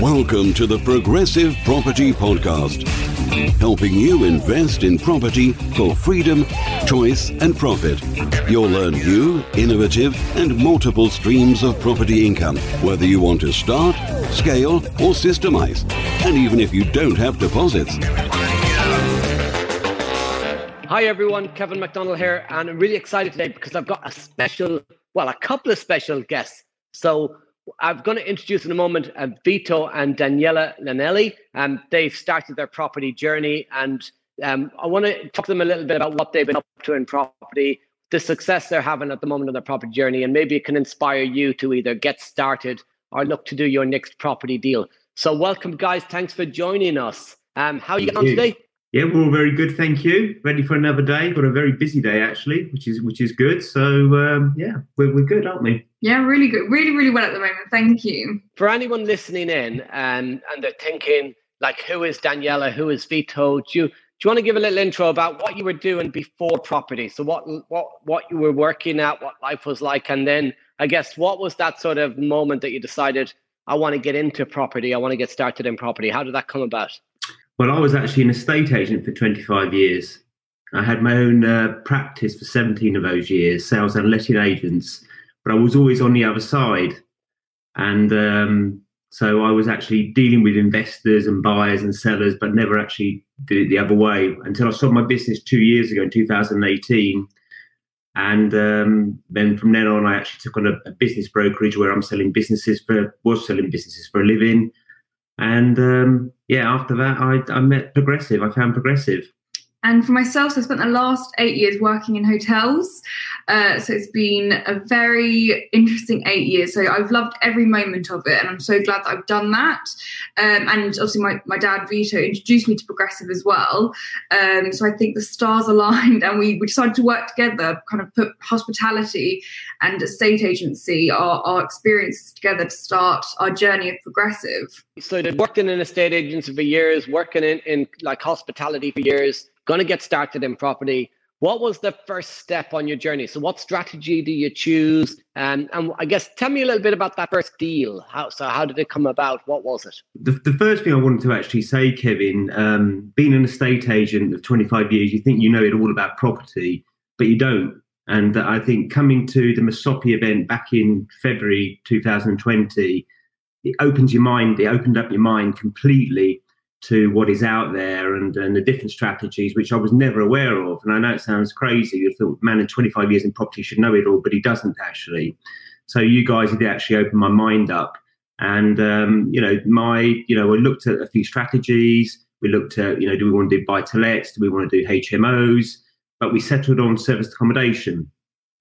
Welcome to the Progressive Property Podcast, helping you invest in property for freedom, choice, and profit. You'll learn new, innovative, and multiple streams of property income, whether you want to start, scale, or systemize, and even if you don't have deposits. Hi everyone, Kevin McDonald here, and I'm really excited today because I've got a special, well, a couple of special guests. So I'm going to introduce in a moment uh, Vito and Daniella Lanelli. Um, they've started their property journey, and um, I want to talk to them a little bit about what they've been up to in property, the success they're having at the moment in their property journey, and maybe it can inspire you to either get started or look to do your next property deal. So, welcome, guys. Thanks for joining us. Um, how are you getting on today? Yeah, we're all very good, thank you. Ready for another day. Got a very busy day actually, which is which is good. So um, yeah, we're, we're good, aren't we? Yeah, really good, really really well at the moment. Thank you. For anyone listening in and and they're thinking like, who is Daniella? Who is Vito? Do you do you want to give a little intro about what you were doing before property? So what what what you were working at, what life was like, and then I guess what was that sort of moment that you decided I want to get into property, I want to get started in property. How did that come about? Well, I was actually an estate agent for 25 years. I had my own uh, practice for 17 of those years, sales and letting agents, but I was always on the other side. And um, so I was actually dealing with investors and buyers and sellers, but never actually did it the other way until I sold my business two years ago in 2018. And um, then from then on, I actually took on a, a business brokerage where I'm selling businesses for, was selling businesses for a living and um, yeah, after that, I, I met Progressive. I found Progressive. And for myself, so I spent the last eight years working in hotels. Uh, so it's been a very interesting eight years. So I've loved every moment of it. And I'm so glad that I've done that. Um, and obviously, my, my dad, Vito, introduced me to Progressive as well. Um, so I think the stars aligned and we, we decided to work together, kind of put hospitality and estate agency, our, our experiences together to start our journey of Progressive. So they worked in estate agency for years, working in, in like hospitality for years going to get started in property. What was the first step on your journey? So, what strategy do you choose? And I guess tell me a little bit about that first deal. How so? How did it come about? What was it? The, the first thing I wanted to actually say, Kevin, um, being an estate agent of 25 years, you think you know it all about property, but you don't. And I think coming to the Masopi event back in February 2020, it opens your mind. It opened up your mind completely to what is out there and, and the different strategies, which I was never aware of. And I know it sounds crazy. You thought, man, in 25 years in property should know it all, but he doesn't actually. So you guys did actually open my mind up. And, um, you know, my, you know, we looked at a few strategies. We looked at, you know, do we want to do buy to lets? Do we want to do HMOs? But we settled on service accommodation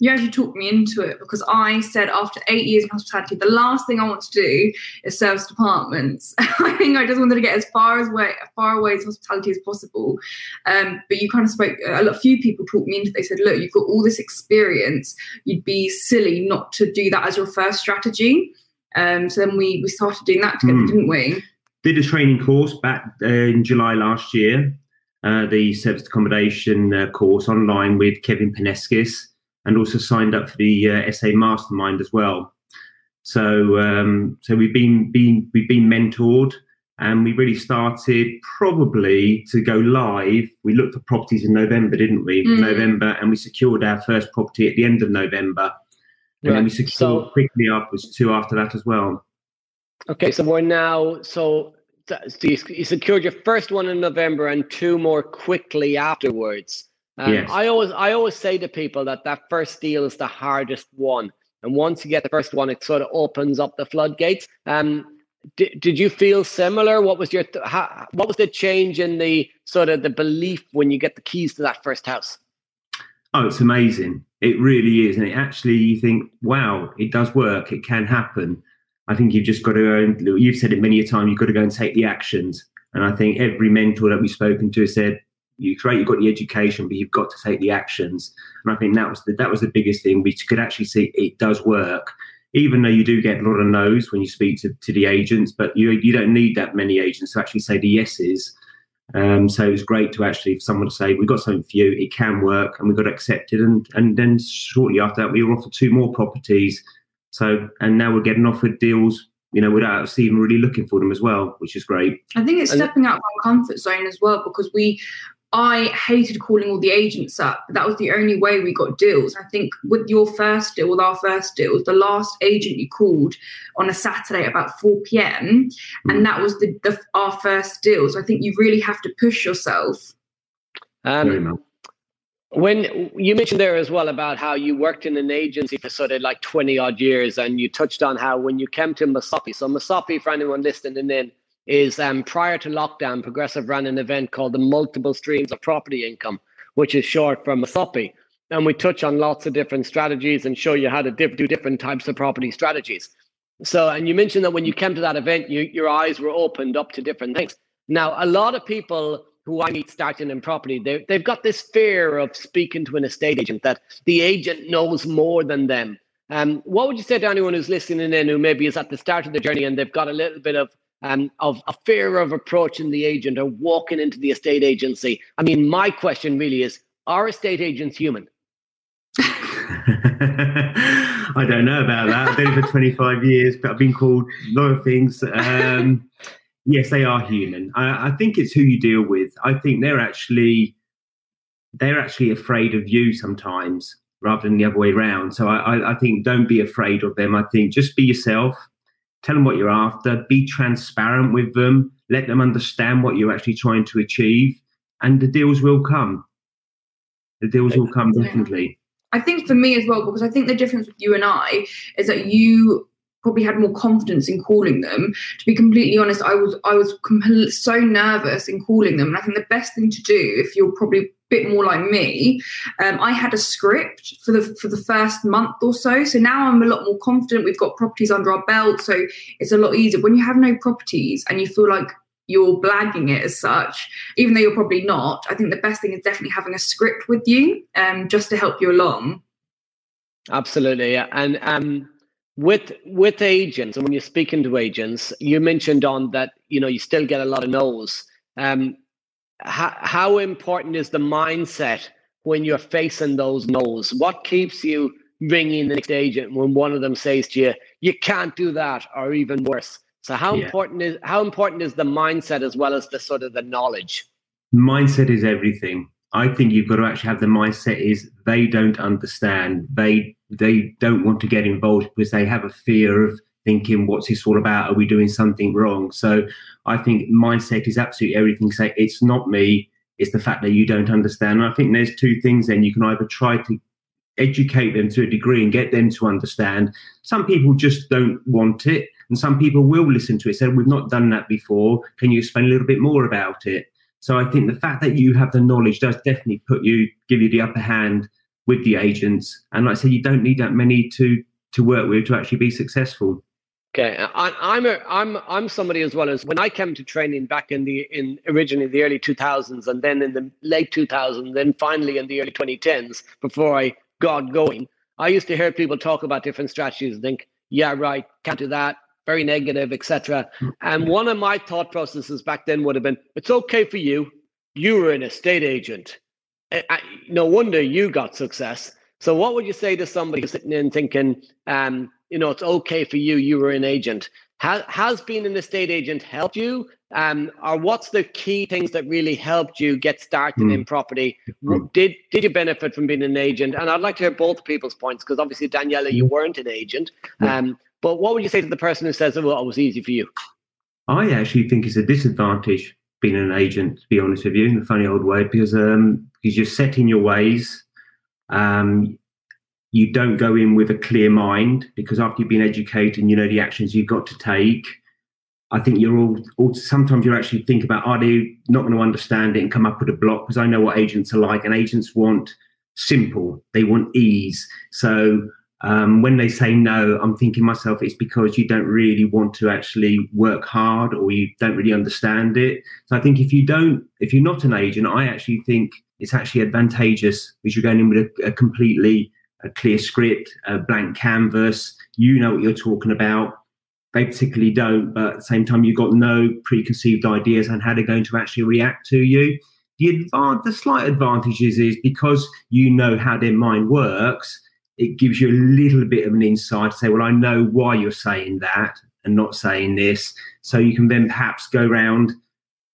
you actually talked me into it because I said after eight years in hospitality, the last thing I want to do is serviced apartments. I think I just wanted to get as far as way far away as hospitality as possible. Um, but you kind of spoke. A lot, few people talked me into. It. They said, "Look, you've got all this experience. You'd be silly not to do that as your first strategy." Um, so then we we started doing that together, mm. didn't we? Did a training course back uh, in July last year. Uh, the service accommodation uh, course online with Kevin Peneskis and also signed up for the uh, SA Mastermind as well. So um, so we've been been we've been mentored, and we really started probably to go live. We looked at properties in November, didn't we? Mm. November, and we secured our first property at the end of November, and right. then we secured so, quickly afterwards two after that as well. Okay, so we're now so. So you secured your first one in November and two more quickly afterwards. Um, yes. I always I always say to people that that first deal is the hardest one, and once you get the first one, it sort of opens up the floodgates. Um, did, did you feel similar? What was your th- how, what was the change in the sort of the belief when you get the keys to that first house? Oh, it's amazing! It really is, and it actually you think, wow, it does work. It can happen. I think you've just got to go and you've said it many a time. You've got to go and take the actions. And I think every mentor that we've spoken to said you great you've got the education but you've got to take the actions. And i think that was the, that was the biggest thing. We could actually see it does work even though you do get a lot of no's when you speak to, to the agents but you you don't need that many agents to actually say the yeses. Um, so it's great to actually for someone to say we've got something for you. It can work and we've got accepted. and and then shortly after that we were offered two more properties. So and now we're getting offered deals you know, without us even really looking for them as well, which is great. I think it's stepping out of our comfort zone as well because we I hated calling all the agents up. That was the only way we got deals. I think with your first deal, with our first deal, was the last agent you called on a Saturday about 4 p.m. And that was the, the our first deal. So I think you really have to push yourself. Um, when you mentioned there as well about how you worked in an agency for sort of like 20 odd years, and you touched on how when you came to Masapi, so Masapi for anyone listening in, is um, prior to lockdown, Progressive ran an event called the Multiple Streams of Property Income, which is short for MASOPI. And we touch on lots of different strategies and show you how to do different types of property strategies. So, and you mentioned that when you came to that event, you, your eyes were opened up to different things. Now, a lot of people who I meet starting in property, they, they've got this fear of speaking to an estate agent that the agent knows more than them. Um, what would you say to anyone who's listening in who maybe is at the start of the journey and they've got a little bit of um, of a fear of approaching the agent or walking into the estate agency. I mean, my question really is are estate agents human? I don't know about that. I've been for 25 years, but I've been called a lot of things. Um, yes, they are human. I, I, think it's who you deal with. I think they're actually they're actually afraid of you sometimes rather than the other way around. So I, I think don't be afraid of them. I think just be yourself tell them what you're after, be transparent with them, let them understand what you're actually trying to achieve, and the deals will come. The deals will come definitely. I think for me as well, because I think the difference with you and I is that you probably had more confidence in calling them. To be completely honest, I was I was so nervous in calling them, and I think the best thing to do if you're probably bit more like me, um, I had a script for the for the first month or so. So now I'm a lot more confident. We've got properties under our belt, so it's a lot easier. When you have no properties and you feel like you're blagging it as such, even though you're probably not, I think the best thing is definitely having a script with you, um, just to help you along. Absolutely, yeah. And um, with with agents, and when you're speaking to agents, you mentioned on that you know you still get a lot of no's. Um, how, how important is the mindset when you're facing those no's? What keeps you ringing the next agent when one of them says to you, "You can't do that," or even worse? So how yeah. important is how important is the mindset as well as the sort of the knowledge? Mindset is everything. I think you've got to actually have the mindset is they don't understand. They they don't want to get involved because they have a fear of thinking, what's this all about? Are we doing something wrong? So I think mindset is absolutely everything. Say it's not me, it's the fact that you don't understand. And I think there's two things then you can either try to educate them to a degree and get them to understand. Some people just don't want it, and some people will listen to it. Say, we've not done that before. Can you explain a little bit more about it? So I think the fact that you have the knowledge does definitely put you, give you the upper hand with the agents. And like I said, you don't need that many to to work with to actually be successful. Okay, I, am a, I'm I'm somebody as well as when I came to training back in the in originally the early 2000s and then in the late 2000s, then finally in the early 2010s before I got going. I used to hear people talk about different strategies and think, yeah, right, can't do that, very negative, etc. And one of my thought processes back then would have been, it's okay for you. You were an estate agent. I, no wonder you got success. So, what would you say to somebody who's sitting in thinking, um, you know, it's okay for you, you were an agent. Has, has being an estate agent helped you? Um, or what's the key things that really helped you get started mm. in property? Did did you benefit from being an agent? And I'd like to hear both people's points because obviously Daniella, you hmm. weren't an agent. Um, but what would you say to the person who says, "Oh, well, it was easy for you"? I actually think it's a disadvantage being an agent, to be honest with you, in a funny old way, because um, because you're set in your ways. Um, you don't go in with a clear mind because after you've been educated and you know the actions you've got to take, I think you're all, all sometimes you actually think about are they not going to understand it and come up with a block because I know what agents are like and agents want simple, they want ease. So um, when they say no, I'm thinking myself it's because you don't really want to actually work hard or you don't really understand it. So I think if you don't, if you're not an agent, I actually think it's actually advantageous because you're going in with a, a completely a clear script, a blank canvas. You know what you're talking about. They particularly don't, but at the same time, you've got no preconceived ideas on how they're going to actually react to you. The, advantage, the slight advantages is because you know how their mind works, it gives you a little bit of an insight to say, well, I know why you're saying that. and not saying this. So you can then perhaps go around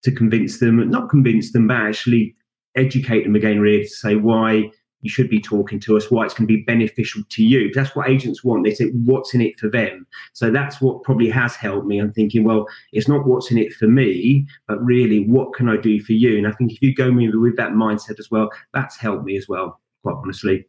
to convince them, not convince them, but actually educate them again, really, to say why you should be talking to us, why it's going to be beneficial to you. That's what agents want. They say, what's in it for them? So that's what probably has helped me. I'm thinking, well, it's not what's in it for me, but really, what can I do for you? And I think if you go with that mindset as well, that's helped me as well, quite honestly.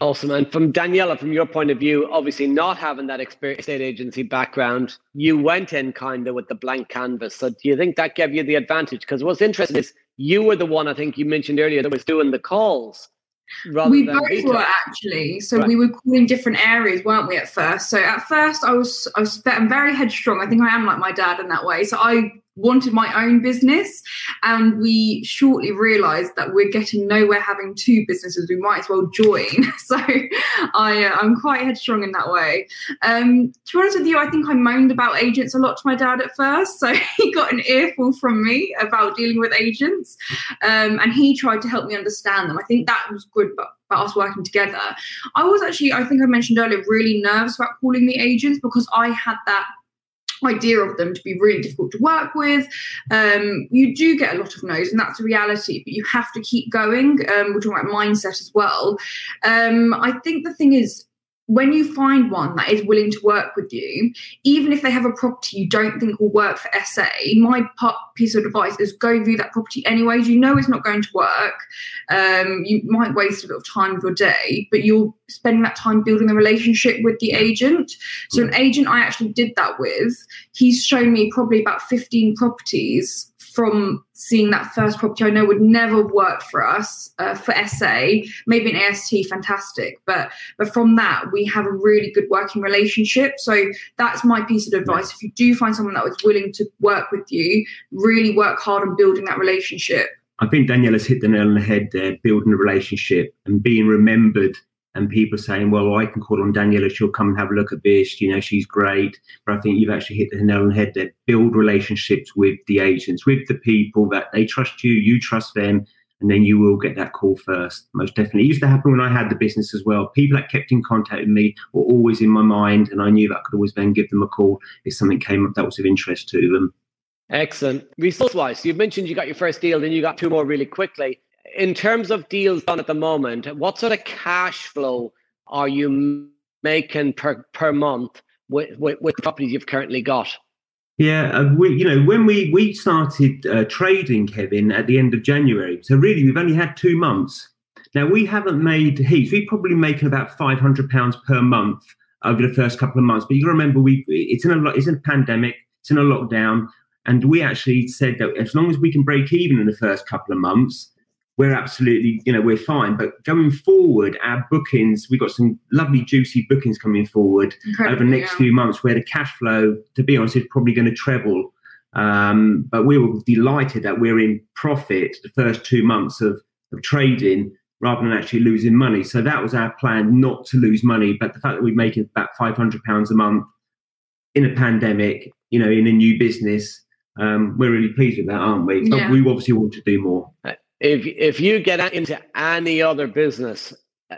Awesome. And from Daniella, from your point of view, obviously not having that experience, state agency background, you went in kind of with the blank canvas. So do you think that gave you the advantage? Because what's interesting is you were the one I think you mentioned earlier that was doing the calls we both were actually. So right. we were calling different areas, weren't we? At first. So at first, I was I was I'm very headstrong. I think I am like my dad in that way. So I wanted my own business. And we shortly realized that we're getting nowhere having two businesses. We might as well join. So i uh, i'm quite headstrong in that way. Um to be honest with you i think i moaned about agents a lot to my dad at first. So he got an earful from me about dealing with agents. Um and he tried to help me understand them. I think that was good but us working together. I was actually, I think I mentioned earlier, really nervous about calling the agents because I had that idea of them to be really difficult to work with. Um, you do get a lot of no's, and that's a reality, but you have to keep going. Um, we're talking about mindset as well. Um, I think the thing is, when you find one that is willing to work with you, even if they have a property you don't think will work for SA, my piece of advice is go view that property anyways. You know it's not going to work. Um, you might waste a bit of time of your day, but you're spending that time building a relationship with the agent. So, an agent I actually did that with, he's shown me probably about 15 properties from seeing that first property I know would never work for us uh, for SA, maybe an AST, fantastic. But but from that, we have a really good working relationship. So that's my piece of advice. If you do find someone that was willing to work with you, really work hard on building that relationship. I think Danielle has hit the nail on the head there, building a relationship and being remembered and people saying, well, I can call on Daniella, she'll come and have a look at this, you know, she's great. But I think you've actually hit the nail on the head there. Build relationships with the agents, with the people that they trust you, you trust them, and then you will get that call first. Most definitely. It used to happen when I had the business as well. People that kept in contact with me were always in my mind, and I knew that I could always then give them a call if something came up that was of interest to them. Excellent. Results wise, you've mentioned you got your first deal, then you got two more really quickly in terms of deals done at the moment, what sort of cash flow are you making per, per month with, with, with properties you've currently got? Yeah, we, you know, when we we started uh, trading, Kevin, at the end of January, so really we've only had two months. Now we haven't made heaps. We're probably making about five hundred pounds per month over the first couple of months. But you remember, we it's in a it's in a pandemic, it's in a lockdown, and we actually said that as long as we can break even in the first couple of months, we're absolutely, you know, we're fine. But going forward, our bookings, we've got some lovely, juicy bookings coming forward Incredible, over the next yeah. few months where the cash flow, to be honest, is probably going to treble. Um, but we were delighted that we're in profit the first two months of, of trading rather than actually losing money. So that was our plan, not to lose money. But the fact that we're making about £500 a month in a pandemic, you know, in a new business, um, we're really pleased with that, aren't we? But yeah. we obviously want to do more if if you get into any other business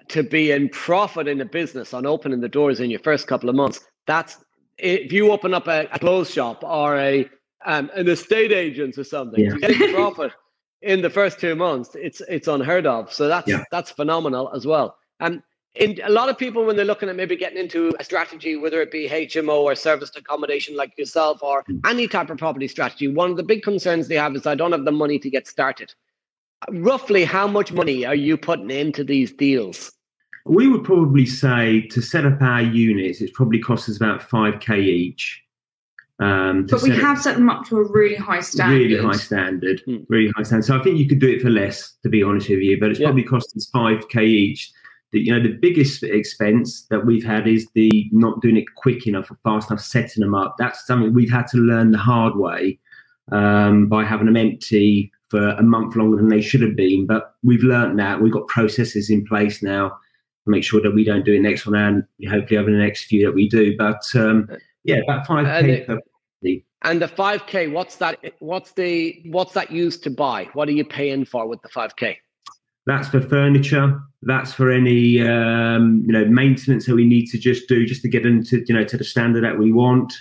to be in profit in a business on opening the doors in your first couple of months that's if you open up a, a clothes shop or a um, an estate agent or something yeah. to get profit in the first two months it's it's unheard of so that's yeah. that's phenomenal as well and in a lot of people when they're looking at maybe getting into a strategy whether it be hmo or serviced accommodation like yourself or mm. any type of property strategy one of the big concerns they have is i don't have the money to get started roughly how much money are you putting into these deals? We would probably say to set up our units, it's probably cost us about 5k each. Um, but we have set them up to a really high standard. Really high standard. Hmm. Really high standard. So I think you could do it for less, to be honest with you, but it's yeah. probably cost us 5k each. The, you know, the biggest expense that we've had is the not doing it quick enough or fast enough setting them up. That's something we've had to learn the hard way um, by having them empty for a month longer than they should have been. But we've learned that we've got processes in place now to make sure that we don't do it next one and hopefully over the next few that we do. But um, yeah, about five k per. And the five k, what's that? What's the what's that used to buy? What are you paying for with the five k? That's for furniture. That's for any um, you know maintenance that we need to just do just to get into you know to the standard that we want.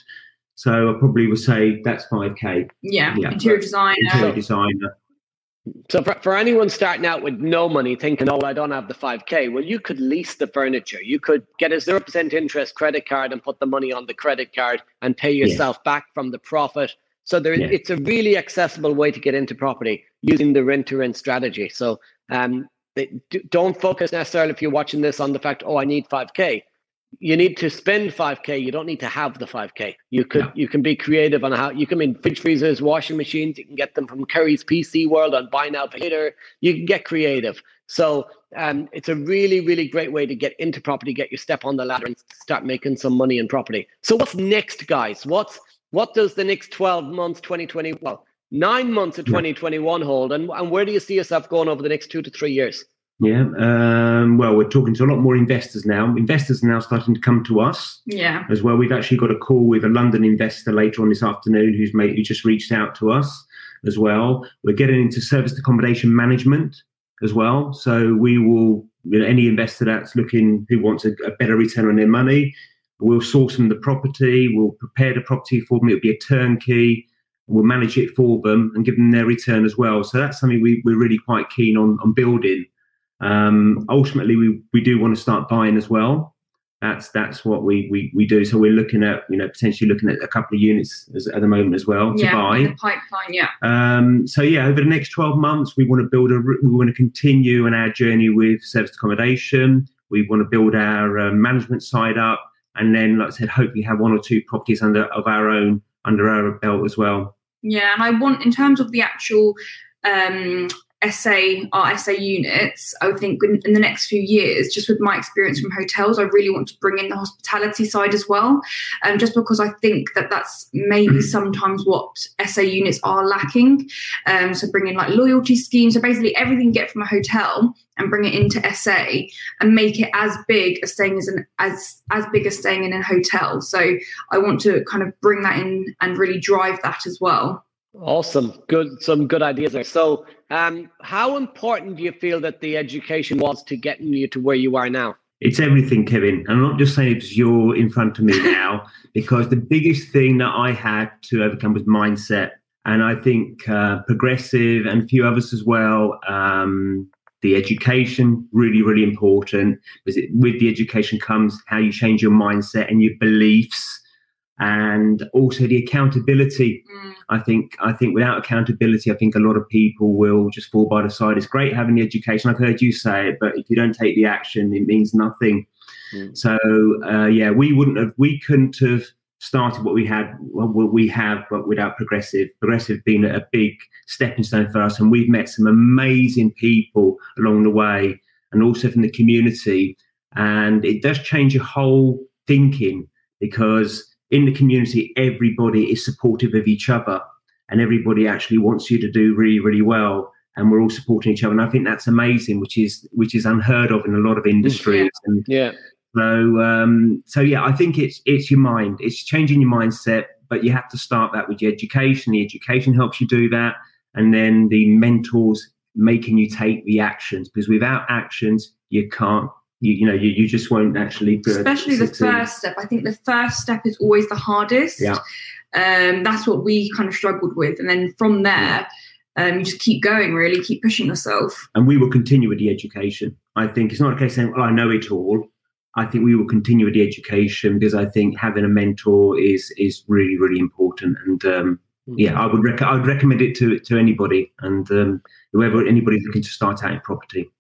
So I probably would say that's 5K. Yeah, Yeah. interior designer. Interior designer. So for, for anyone starting out with no money, thinking, "Oh, I don't have the five k," well, you could lease the furniture. You could get a zero percent interest credit card and put the money on the credit card and pay yourself back from the profit. So there, Yeah. it's a really accessible way to get into property using the rent to rent strategy. So um, they, don't focus necessarily if you're watching this on the fact, "Oh, I need five k." You need to spend 5k. You don't need to have the 5k. You could Yeah. you can be creative on how you can mean fridge freezers, washing machines. You can get them from Currys PC World on buy now pay later. You can get creative. So um, it's a really really great way to get into property, get your step on the ladder, and start making some money in property. So what's next, guys? What's what does the next 12 months, 2020, well, nine months of Yeah. 2021 hold, and and where do you see yourself going over the next two to three years? Yeah. Um, well, we're talking to a lot more investors now. Investors are now starting to come to us Yeah. as well. We've actually got a call with a London investor later on this afternoon who's made who just reached out to us as well. We're getting into service accommodation management as well. So we will you know, any investor that's looking who wants a, a better return on their money, we'll source them the property, we'll prepare the property for them, it'll be a turnkey, we'll manage it for them and give them their return as well. So that's something we, we're really quite keen on on building. Um, ultimately, we, we do want to start buying as well. That's that's what we, we we do. So we're looking at you know potentially looking at a couple of units as, at the moment as well to yeah. buy. The pipeline. Yeah. Um, so yeah, over the next 12 months, we want to build a, we want to continue on our journey with service accommodation. We want to build our uh, management side up, and then, like I said, hopefully have one or two properties under of our own under our belt as well. Yeah, and I want in terms of the actual um, SA our SA units. I would think in, the next few years, just with my experience from hotels, I really want to bring in the hospitality side as well. Um, just because I think that that's maybe sometimes what SA units are lacking. Um, so bring in like loyalty schemes. So basically everything you get from a hotel and bring it into SA and make it as big as staying as an as as big as staying in a hotel. So I want to kind of bring that in and really drive that as well. Awesome. Good. Some good ideas there. So, um, how important do you feel that the education was to getting you to where you are now? It's everything, Kevin. I'm not just saying it's you're in front of me now, because the biggest thing that I had to overcome was mindset. And I think uh, Progressive and a few others as well, um, the education, really, really important. Because it, with the education comes how you change your mindset and your beliefs. And also the accountability. Mm. I think I think without accountability, I think a lot of people will just fall by the side. It's great having the education. I've heard you say it, but if you don't take the action, it means nothing. Mm. So uh, yeah, we wouldn't have, we couldn't have started what we had, what we have, but without progressive. Progressive being a big stepping stone for us, and we've met some amazing people along the way, and also from the community. And it does change your whole thinking because in the community, everybody is supportive of each other and everybody actually wants you to do really, really well. And we're all supporting each other. And I think that's amazing, which is which is unheard of in a lot of industries. And Yeah. so um, so yeah, I think it's it's your mind. It's changing your mindset, but you have to start that with your education. The education helps you do that. And then the mentors making you take the actions because without actions, you can't you, you know you, you just won't actually especially the first step i think the first step is always the hardest Yeah. um that's what we kind of struggled with and then from there um you just keep going really keep pushing yourself and we will continue with the education. I think it's not a case saying, "Well, I know it all." I think we will continue with the education because I think having a mentor is is really really important. And um, yeah, I would rec- I would recommend it to to anybody and um, whoever anybody's looking to start out in property.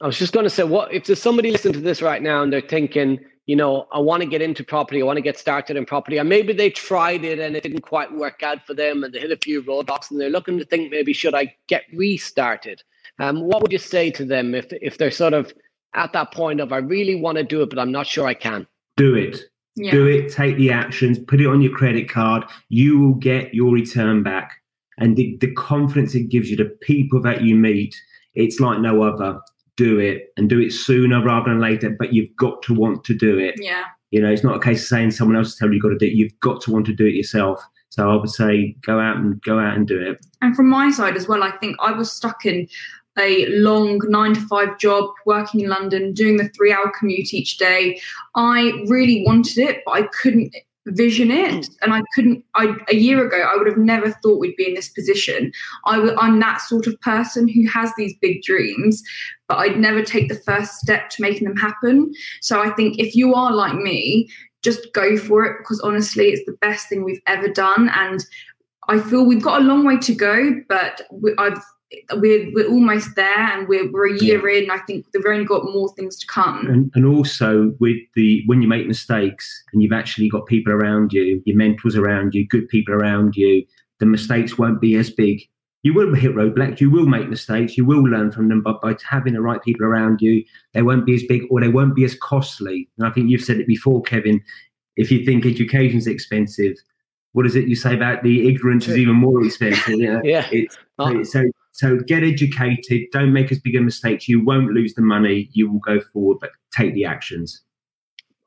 I was just going to say, what if there's somebody listening to this right now and they're thinking, you know, I want to get into property, I want to get started in property, and maybe they tried it and it didn't quite work out for them, and they hit a few roadblocks, and they're looking to think maybe should I get restarted? Um, what would you say to them if if they're sort of at that point of I really want to do it, but I'm not sure I can? Do it. yeah Do it. Take the actions. Put it on your credit card. You will get your return back, and the, the confidence it gives you, the people that you meet, it's like no other. Do it and do it sooner rather than later. But you've got to want to do it. yeah You know, it's not a case of saying someone else is telling you you've got to do it. You've got to want to do it yourself. So I would say go out and go out and do it. and from my side as well i think i was stuck in a long nine to five job working in london doing the three hour commute each day i really wanted it but i couldn't vision it. Hmm. And i couldn't i a year ago i would have never thought we'd be in this position. I w- i'm that sort of person who has these big dreams but i'd never take the first step to making them happen. So i think if you are like me just go for it because honestly it's the best thing we've ever done. And i feel we've got a long way to go but we, i've we're we're almost there and we're, we're a year yeah. in i think they've only got more things to come. And, and also with the when you make mistakes and you've actually got people around you your mentors around you good people around you the mistakes won't be as big. You will hit roadblocks. You will make mistakes. You will learn from them but by having the right people around you they won't be as big or they won't be as costly. And i think you've said it before kevin if you think education's expensive what is it you say about the ignorance is even more expensive? Yeah, yeah. It's, oh. so so get educated. Don't make as big a mistakes. You won't lose the money. You will go forward, but take the actions.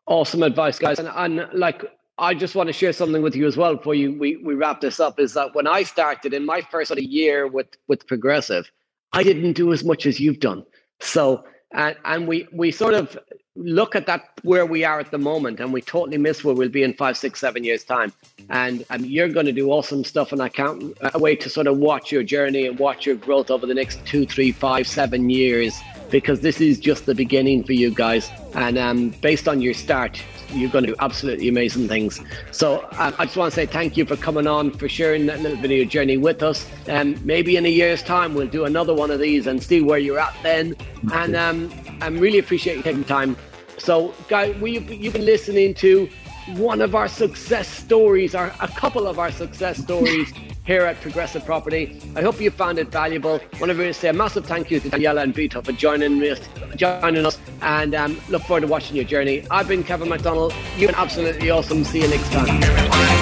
Awesome advice, guys. And, and like, I just want to share something with you as well before you we, we wrap this up. Is that when I started in my first sort of year with with Progressive, I didn't do as much as you've done. So and and we we sort of look at that where we are at the moment and we totally miss where we'll be in five six seven years time. And um, you're going to do awesome stuff and i can't wait to sort of watch your journey and watch your growth over the next two three five seven years because this is just the beginning for you guys and um, based on your start you're going to do absolutely amazing things. So um, I just want to say thank you for coming on, for sharing that little video journey with us. And um, maybe in a year's time, we'll do another one of these and see where you're at then. And um, I really appreciate you taking time. So, guys, we've, you've been listening to one of our success stories, or a couple of our success stories here at Progressive Property. I hope you found it valuable. Want to really say a massive thank you to Daniella and Vito for joining me, joining us, and um, look forward to watching your journey. I've been Kevin McDonald. You've been absolutely awesome. See you next time.